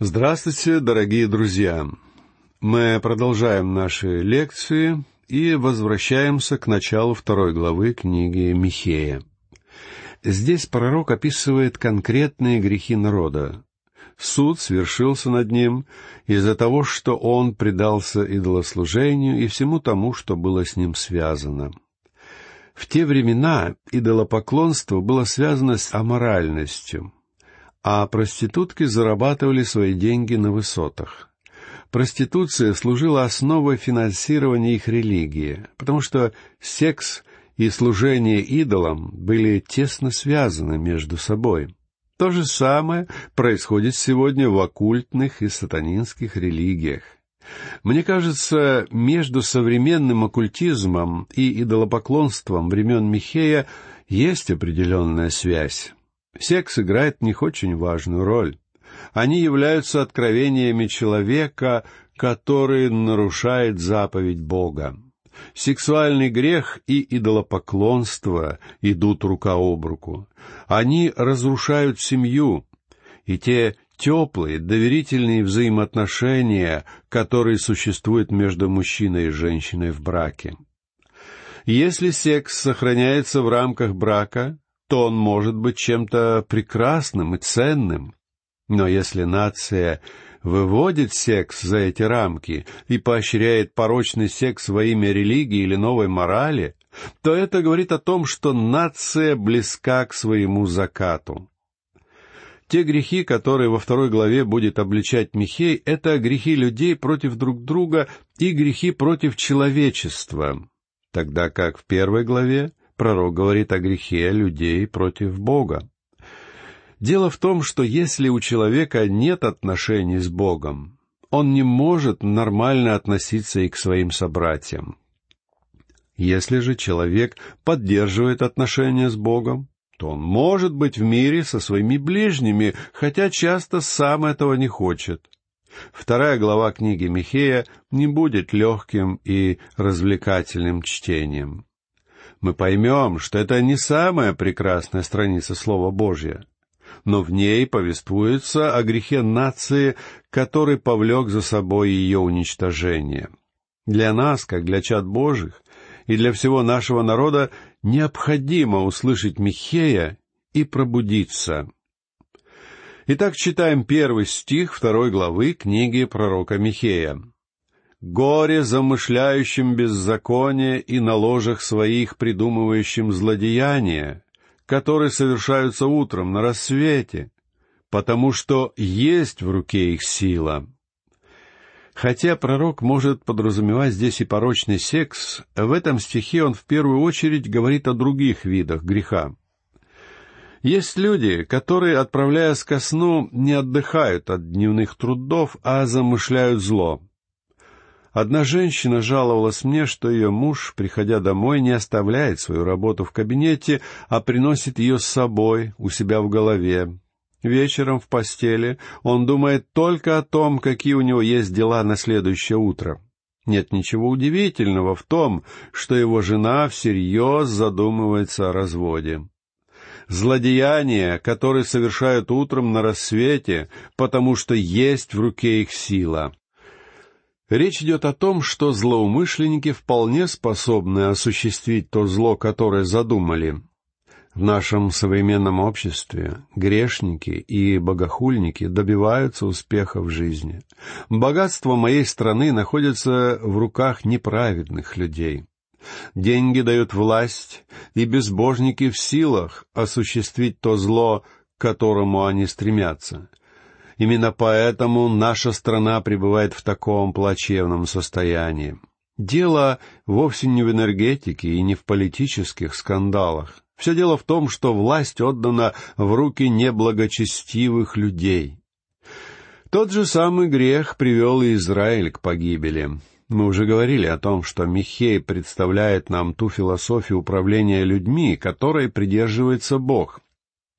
Здравствуйте, дорогие друзья! Мы продолжаем наши лекции и возвращаемся к началу второй главы книги Михея. Здесь пророк описывает конкретные грехи народа. Суд свершился над ним из-за того, что он предался идолослужению и всему тому, что было с ним связано. В те времена идолопоклонство было связано с аморальностью — а проститутки зарабатывали свои деньги на высотах. Проституция служила основой финансирования их религии, потому что секс и служение идолам были тесно связаны между собой. То же самое происходит сегодня в оккультных и сатанинских религиях. Мне кажется, между современным оккультизмом и идолопоклонством времен Михея есть определенная связь. Секс играет в них очень важную роль. Они являются откровениями человека, который нарушает заповедь Бога. Сексуальный грех и идолопоклонство идут рука об руку. Они разрушают семью, и те теплые, доверительные взаимоотношения, которые существуют между мужчиной и женщиной в браке. Если секс сохраняется в рамках брака, то он может быть чем-то прекрасным и ценным. Но если нация выводит секс за эти рамки и поощряет порочный секс во имя религии или новой морали, то это говорит о том, что нация близка к своему закату. Те грехи, которые во второй главе будет обличать Михей, это грехи людей против друг друга и грехи против человечества, тогда как в первой главе пророк говорит о грехе людей против Бога. Дело в том, что если у человека нет отношений с Богом, он не может нормально относиться и к своим собратьям. Если же человек поддерживает отношения с Богом, то он может быть в мире со своими ближними, хотя часто сам этого не хочет. Вторая глава книги Михея не будет легким и развлекательным чтением мы поймем, что это не самая прекрасная страница Слова Божьего, но в ней повествуется о грехе нации, который повлек за собой ее уничтожение. Для нас, как для чад Божьих, и для всего нашего народа необходимо услышать Михея и пробудиться. Итак, читаем первый стих второй главы книги пророка Михея. Горе замышляющим беззаконие и на ложах своих придумывающим злодеяния, которые совершаются утром на рассвете, потому что есть в руке их сила. Хотя пророк может подразумевать здесь и порочный секс, в этом стихе он в первую очередь говорит о других видах греха. Есть люди, которые, отправляясь ко сну, не отдыхают от дневных трудов, а замышляют зло — Одна женщина жаловалась мне, что ее муж, приходя домой, не оставляет свою работу в кабинете, а приносит ее с собой, у себя в голове. Вечером в постели он думает только о том, какие у него есть дела на следующее утро. Нет ничего удивительного в том, что его жена всерьез задумывается о разводе. Злодеяния, которые совершают утром на рассвете, потому что есть в руке их сила. Речь идет о том, что злоумышленники вполне способны осуществить то зло, которое задумали. В нашем современном обществе грешники и богохульники добиваются успеха в жизни. Богатство моей страны находится в руках неправедных людей. Деньги дают власть, и безбожники в силах осуществить то зло, к которому они стремятся — Именно поэтому наша страна пребывает в таком плачевном состоянии. Дело вовсе не в энергетике и не в политических скандалах. Все дело в том, что власть отдана в руки неблагочестивых людей. Тот же самый грех привел и Израиль к погибели. Мы уже говорили о том, что Михей представляет нам ту философию управления людьми, которой придерживается Бог.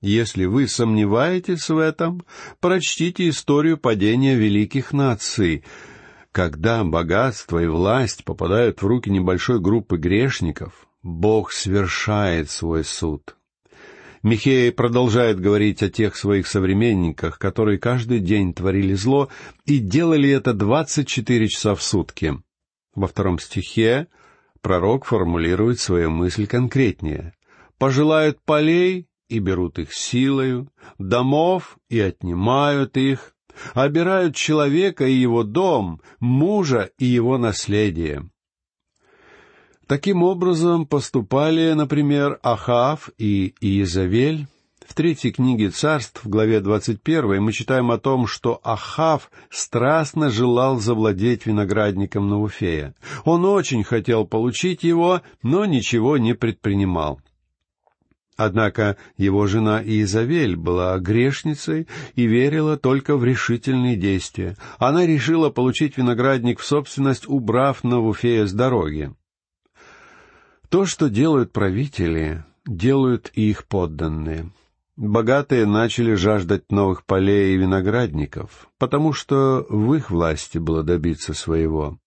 Если вы сомневаетесь в этом, прочтите историю падения великих наций. Когда богатство и власть попадают в руки небольшой группы грешников, Бог свершает свой суд. Михей продолжает говорить о тех своих современниках, которые каждый день творили зло и делали это двадцать четыре часа в сутки. Во втором стихе пророк формулирует свою мысль конкретнее. «Пожелают полей и берут их силою, домов и отнимают их, обирают человека и его дом, мужа и его наследие». Таким образом поступали, например, Ахав и Иезавель. В третьей книге царств, в главе 21, мы читаем о том, что Ахав страстно желал завладеть виноградником Науфея. Он очень хотел получить его, но ничего не предпринимал. Однако его жена Иезавель была грешницей и верила только в решительные действия. Она решила получить виноградник в собственность, убрав Навуфея с дороги. То, что делают правители, делают и их подданные. Богатые начали жаждать новых полей и виноградников, потому что в их власти было добиться своего.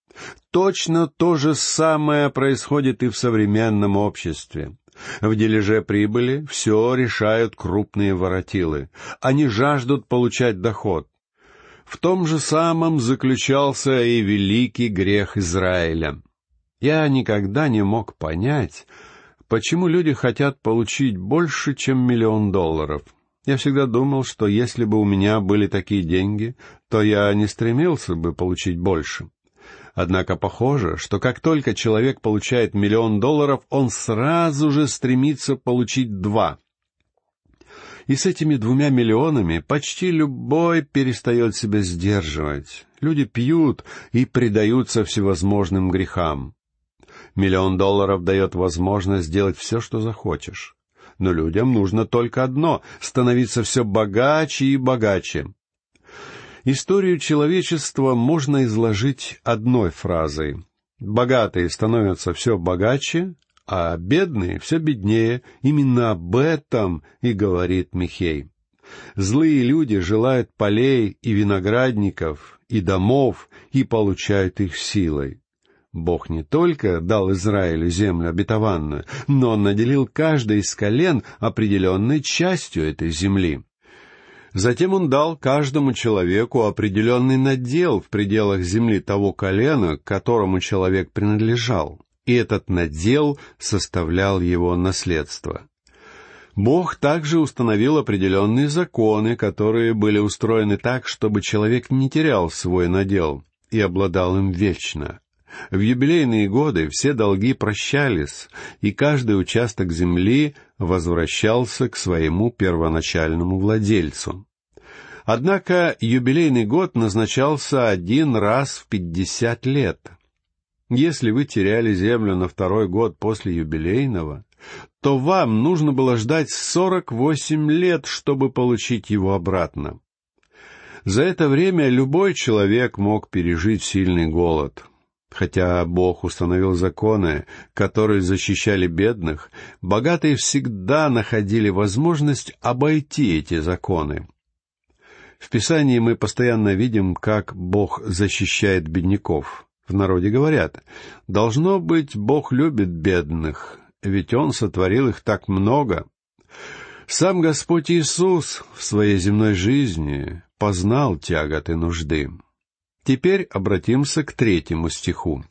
Точно то же самое происходит и в современном обществе. В дележе прибыли все решают крупные воротилы. Они жаждут получать доход. В том же самом заключался и великий грех Израиля. Я никогда не мог понять, почему люди хотят получить больше, чем миллион долларов. Я всегда думал, что если бы у меня были такие деньги, то я не стремился бы получить больше. Однако похоже, что как только человек получает миллион долларов, он сразу же стремится получить два. И с этими двумя миллионами почти любой перестает себя сдерживать. Люди пьют и предаются всевозможным грехам. Миллион долларов дает возможность сделать все, что захочешь. Но людям нужно только одно — становиться все богаче и богаче. Историю человечества можно изложить одной фразой. Богатые становятся все богаче, а бедные все беднее. Именно об этом и говорит Михей. Злые люди желают полей и виноградников, и домов, и получают их силой. Бог не только дал Израилю землю обетованную, но он наделил каждое из колен определенной частью этой земли. Затем он дал каждому человеку определенный надел в пределах земли того колена, к которому человек принадлежал, и этот надел составлял его наследство. Бог также установил определенные законы, которые были устроены так, чтобы человек не терял свой надел и обладал им вечно. В юбилейные годы все долги прощались, и каждый участок земли возвращался к своему первоначальному владельцу. Однако юбилейный год назначался один раз в пятьдесят лет. Если вы теряли землю на второй год после юбилейного, то вам нужно было ждать сорок восемь лет, чтобы получить его обратно. За это время любой человек мог пережить сильный голод — Хотя Бог установил законы, которые защищали бедных, богатые всегда находили возможность обойти эти законы. В Писании мы постоянно видим, как Бог защищает бедняков. В народе говорят, «Должно быть, Бог любит бедных, ведь Он сотворил их так много». Сам Господь Иисус в своей земной жизни познал тяготы нужды. Теперь обратимся к третьему стиху.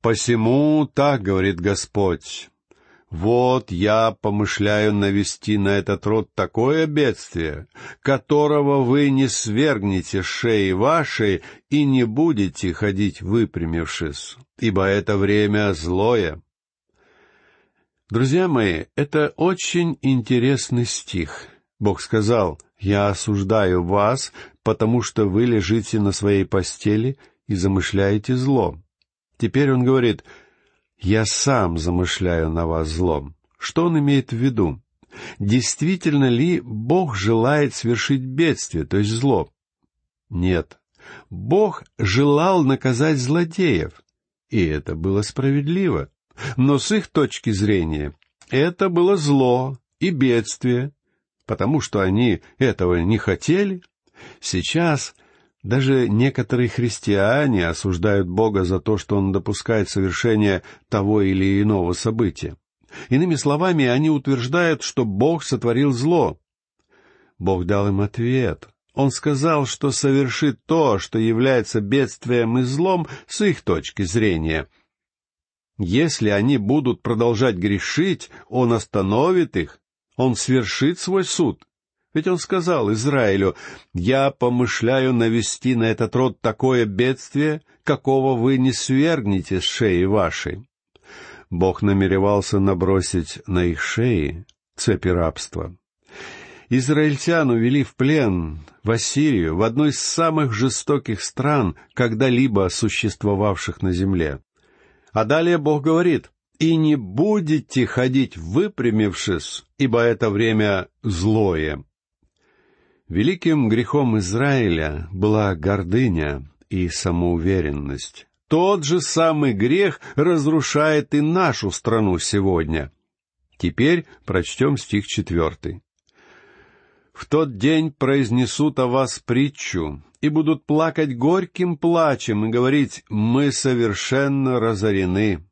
«Посему так говорит Господь, вот я помышляю навести на этот род такое бедствие, которого вы не свергнете шеи вашей и не будете ходить выпрямившись, ибо это время злое». Друзья мои, это очень интересный стих. Бог сказал, «Я осуждаю вас, потому что вы лежите на своей постели и замышляете зло. Теперь он говорит, «Я сам замышляю на вас злом». Что он имеет в виду? Действительно ли Бог желает свершить бедствие, то есть зло? Нет. Бог желал наказать злодеев, и это было справедливо. Но с их точки зрения это было зло и бедствие, потому что они этого не хотели — Сейчас даже некоторые христиане осуждают Бога за то, что Он допускает совершение того или иного события. Иными словами, они утверждают, что Бог сотворил зло. Бог дал им ответ. Он сказал, что совершит то, что является бедствием и злом с их точки зрения. Если они будут продолжать грешить, Он остановит их, Он свершит свой суд. Ведь Он сказал Израилю, «Я помышляю навести на этот род такое бедствие, какого вы не свергнете с шеи вашей». Бог намеревался набросить на их шеи цепи рабства. Израильтян увели в плен в Ассирию, в одной из самых жестоких стран, когда-либо существовавших на земле. А далее Бог говорит, «И не будете ходить выпрямившись, ибо это время злое». Великим грехом Израиля была гордыня и самоуверенность. Тот же самый грех разрушает и нашу страну сегодня. Теперь прочтем стих четвертый. В тот день произнесут о вас притчу и будут плакать горьким плачем и говорить «Мы совершенно разорены».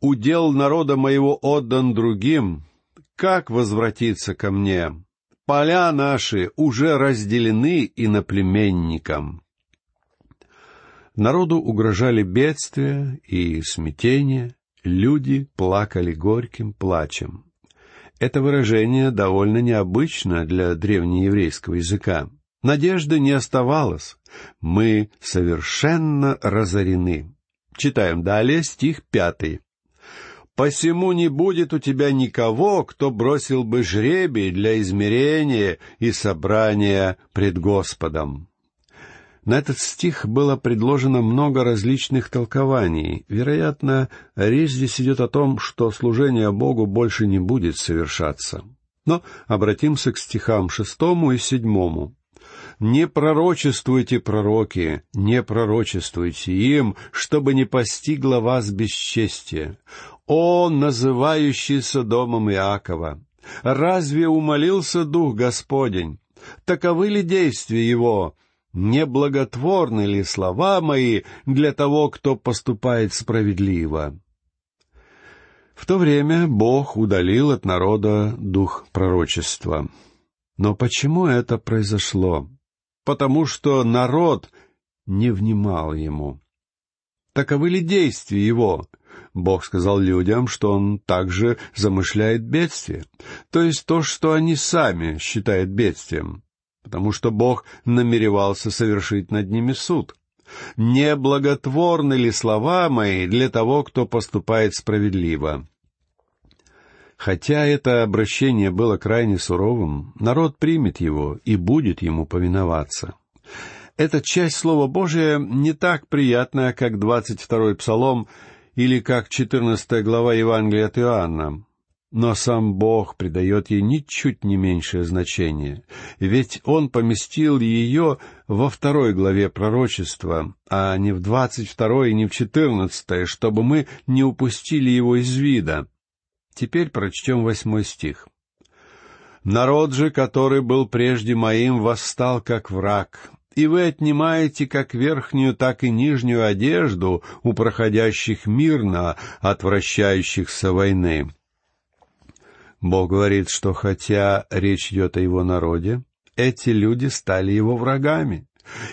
Удел народа моего отдан другим, как возвратиться ко мне? Поля наши уже разделены иноплеменникам. Народу угрожали бедствия и смятение, люди плакали горьким плачем. Это выражение довольно необычно для древнееврейского языка. Надежды не оставалось. Мы совершенно разорены. Читаем далее стих пятый. «Посему не будет у тебя никого, кто бросил бы жребий для измерения и собрания пред Господом». На этот стих было предложено много различных толкований. Вероятно, речь здесь идет о том, что служение Богу больше не будет совершаться. Но обратимся к стихам шестому и седьмому. «Не пророчествуйте, пророки, не пророчествуйте им, чтобы не постигло вас бесчестие. О, называющийся домом Иакова! Разве умолился Дух Господень? Таковы ли действия Его? Неблаготворны ли слова мои для того, кто поступает справедливо? В то время Бог удалил от народа дух пророчества. Но почему это произошло? Потому что народ не внимал ему. Таковы ли действия его? Бог сказал людям, что он также замышляет бедствие, то есть то, что они сами считают бедствием потому что Бог намеревался совершить над ними суд. Неблаготворны ли слова мои для того, кто поступает справедливо? Хотя это обращение было крайне суровым, народ примет его и будет ему повиноваться. Эта часть Слова Божия не так приятная, как двадцать второй Псалом или как четырнадцатая глава Евангелия от Иоанна но сам Бог придает ей ничуть не меньшее значение, ведь Он поместил ее во второй главе пророчества, а не в двадцать второй и не в четырнадцатой, чтобы мы не упустили его из вида. Теперь прочтем восьмой стих. «Народ же, который был прежде моим, восстал как враг, и вы отнимаете как верхнюю, так и нижнюю одежду у проходящих мирно, отвращающихся войны». Бог говорит, что хотя речь идет о его народе, эти люди стали его врагами.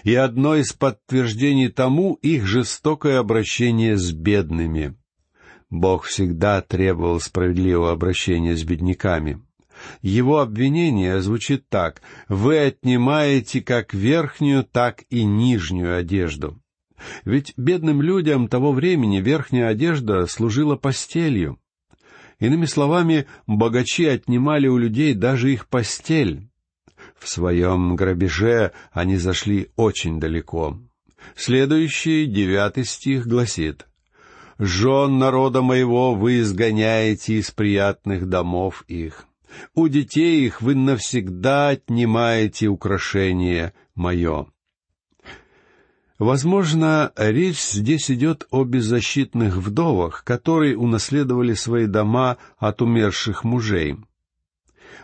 И одно из подтверждений тому их жестокое обращение с бедными. Бог всегда требовал справедливого обращения с бедняками. Его обвинение звучит так «Вы отнимаете как верхнюю, так и нижнюю одежду». Ведь бедным людям того времени верхняя одежда служила постелью. Иными словами, богачи отнимали у людей даже их постель. В своем грабеже они зашли очень далеко. Следующий, девятый стих, гласит «Жен народа моего вы изгоняете из приятных домов их. У детей их вы навсегда отнимаете украшение мое». Возможно, речь здесь идет о беззащитных вдовах, которые унаследовали свои дома от умерших мужей.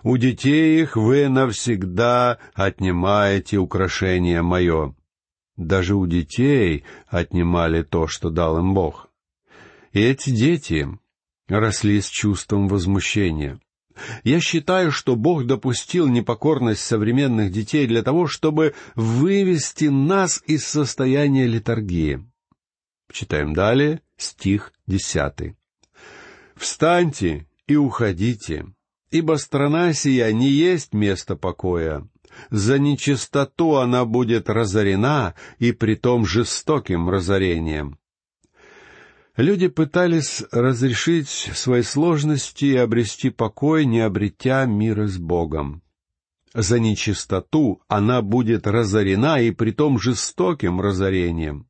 У детей их вы навсегда отнимаете украшение мое. Даже у детей отнимали то, что дал им Бог. И эти дети росли с чувством возмущения. Я считаю, что Бог допустил непокорность современных детей для того, чтобы вывести нас из состояния литургии. Читаем далее стих десятый. «Встаньте и уходите, ибо страна сия не есть место покоя. За нечистоту она будет разорена, и притом жестоким разорением. Люди пытались разрешить свои сложности и обрести покой, не обретя мира с Богом. За нечистоту она будет разорена, и притом жестоким разорением.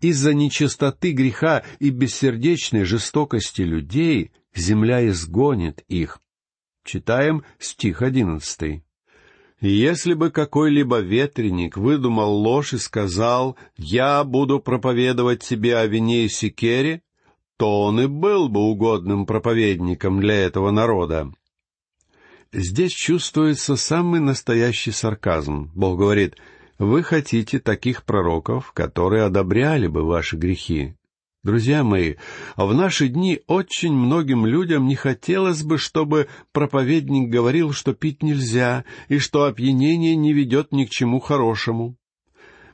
Из-за нечистоты греха и бессердечной жестокости людей земля изгонит их. Читаем стих одиннадцатый. Если бы какой-либо ветреник выдумал ложь и сказал «Я буду проповедовать тебе о вине и секере», то он и был бы угодным проповедником для этого народа. Здесь чувствуется самый настоящий сарказм. Бог говорит, «Вы хотите таких пророков, которые одобряли бы ваши грехи». Друзья мои, в наши дни очень многим людям не хотелось бы, чтобы проповедник говорил, что пить нельзя, и что опьянение не ведет ни к чему хорошему.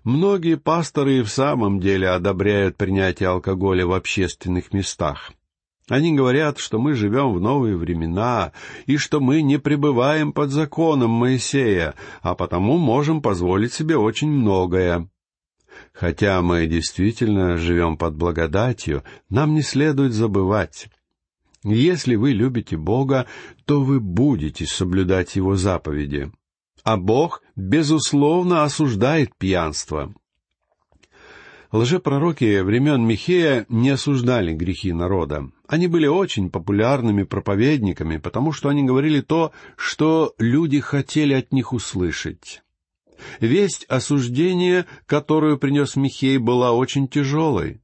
Многие пасторы и в самом деле одобряют принятие алкоголя в общественных местах. Они говорят, что мы живем в новые времена и что мы не пребываем под законом Моисея, а потому можем позволить себе очень многое. Хотя мы действительно живем под благодатью, нам не следует забывать. Если вы любите Бога, то вы будете соблюдать Его заповеди. А Бог, безусловно, осуждает пьянство. Лжепророки времен Михея не осуждали грехи народа. Они были очень популярными проповедниками, потому что они говорили то, что люди хотели от них услышать. Весть осуждения, которую принес Михей, была очень тяжелой.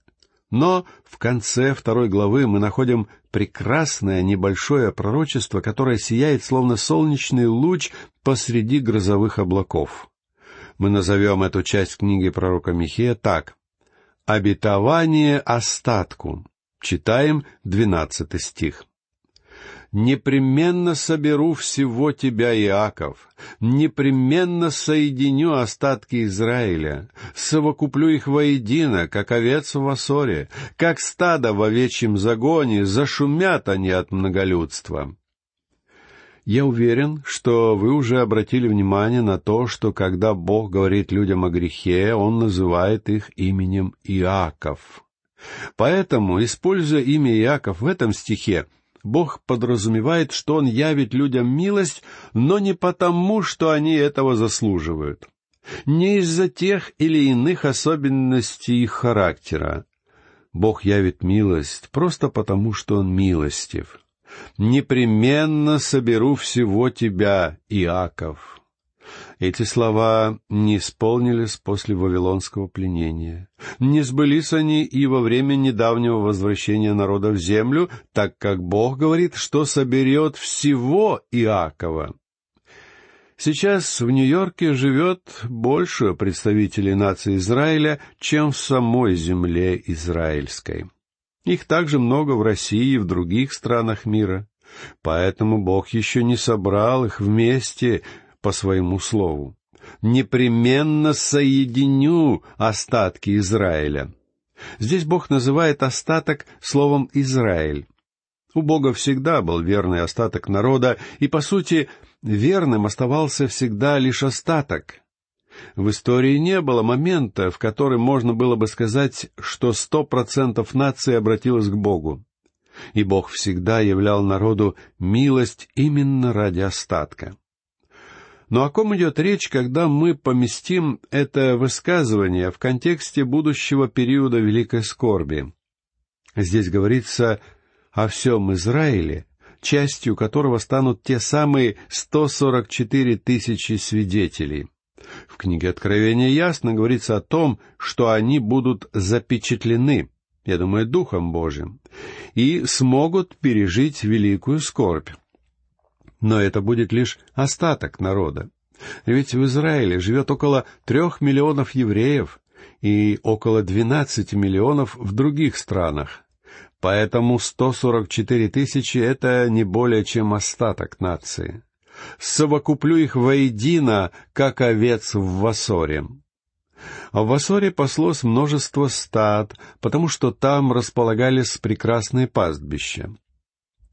Но в конце второй главы мы находим прекрасное небольшое пророчество, которое сияет словно солнечный луч посреди грозовых облаков. Мы назовем эту часть книги пророка Михея так. «Обетование остатку». Читаем двенадцатый стих непременно соберу всего тебя, Иаков, непременно соединю остатки Израиля, совокуплю их воедино, как овец в Ассоре, как стадо в овечьем загоне, зашумят они от многолюдства». Я уверен, что вы уже обратили внимание на то, что когда Бог говорит людям о грехе, Он называет их именем Иаков. Поэтому, используя имя Иаков в этом стихе, Бог подразумевает, что Он явит людям милость, но не потому, что они этого заслуживают. Не из-за тех или иных особенностей их характера. Бог явит милость просто потому, что Он милостив. «Непременно соберу всего тебя, Иаков». Эти слова не исполнились после Вавилонского пленения. Не сбылись они и во время недавнего возвращения народа в землю, так как Бог говорит, что соберет всего Иакова. Сейчас в Нью-Йорке живет больше представителей нации Израиля, чем в самой земле израильской. Их также много в России и в других странах мира. Поэтому Бог еще не собрал их вместе по своему слову. «Непременно соединю остатки Израиля». Здесь Бог называет остаток словом «Израиль». У Бога всегда был верный остаток народа, и, по сути, верным оставался всегда лишь остаток. В истории не было момента, в который можно было бы сказать, что сто процентов нации обратилась к Богу. И Бог всегда являл народу милость именно ради остатка. Но о ком идет речь, когда мы поместим это высказывание в контексте будущего периода Великой Скорби? Здесь говорится о всем Израиле, частью которого станут те самые 144 тысячи свидетелей. В книге Откровения ясно говорится о том, что они будут запечатлены, я думаю, Духом Божиим, и смогут пережить великую скорбь но это будет лишь остаток народа. Ведь в Израиле живет около трех миллионов евреев и около двенадцати миллионов в других странах. Поэтому 144 тысячи — это не более чем остаток нации. Совокуплю их воедино, как овец в Васоре. В Васоре паслось множество стад, потому что там располагались прекрасные пастбища.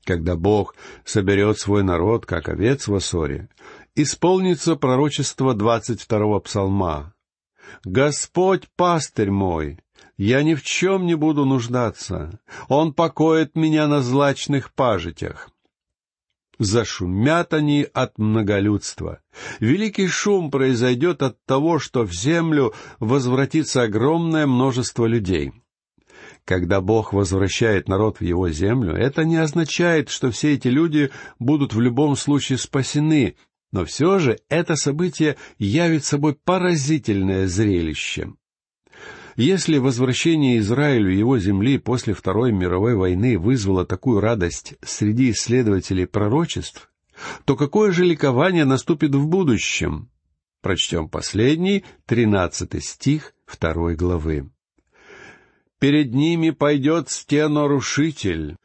Когда Бог соберет свой народ, как овец в Васоре, исполнится пророчество двадцать второго псалма. «Господь пастырь мой, я ни в чем не буду нуждаться. Он покоит меня на злачных пажитях. Зашумят они от многолюдства. Великий шум произойдет от того, что в землю возвратится огромное множество людей. Когда Бог возвращает народ в его землю, это не означает, что все эти люди будут в любом случае спасены, но все же это событие явит собой поразительное зрелище. Если возвращение Израилю его земли после Второй мировой войны вызвало такую радость среди исследователей пророчеств, то какое же ликование наступит в будущем? Прочтем последний, тринадцатый стих второй главы. «Перед ними пойдет стенорушитель,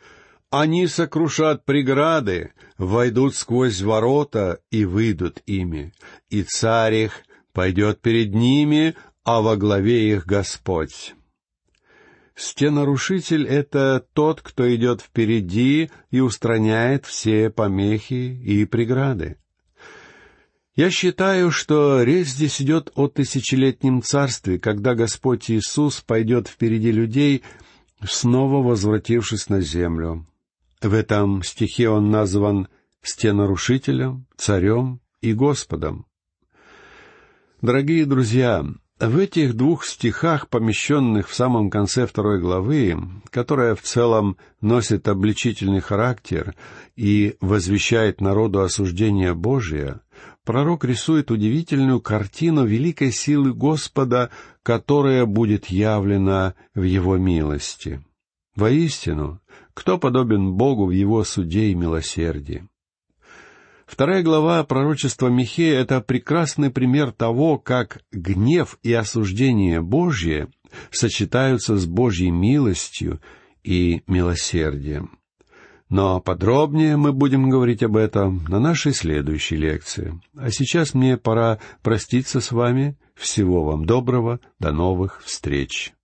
они сокрушат преграды, войдут сквозь ворота и выйдут ими, и царь их пойдет перед ними, а во главе их Господь. Стенарушитель — это тот, кто идет впереди и устраняет все помехи и преграды. Я считаю, что речь здесь идет о тысячелетнем царстве, когда Господь Иисус пойдет впереди людей, снова возвратившись на землю. В этом стихе он назван стенарушителем, царем и Господом. Дорогие друзья, в этих двух стихах, помещенных в самом конце второй главы, которая в целом носит обличительный характер и возвещает народу осуждение Божие, пророк рисует удивительную картину великой силы Господа, которая будет явлена в Его милости. Воистину, кто подобен Богу в Его суде и милосердии? Вторая глава пророчества Михея — это прекрасный пример того, как гнев и осуждение Божье сочетаются с Божьей милостью и милосердием. Но подробнее мы будем говорить об этом на нашей следующей лекции. А сейчас мне пора проститься с вами. Всего вам доброго. До новых встреч.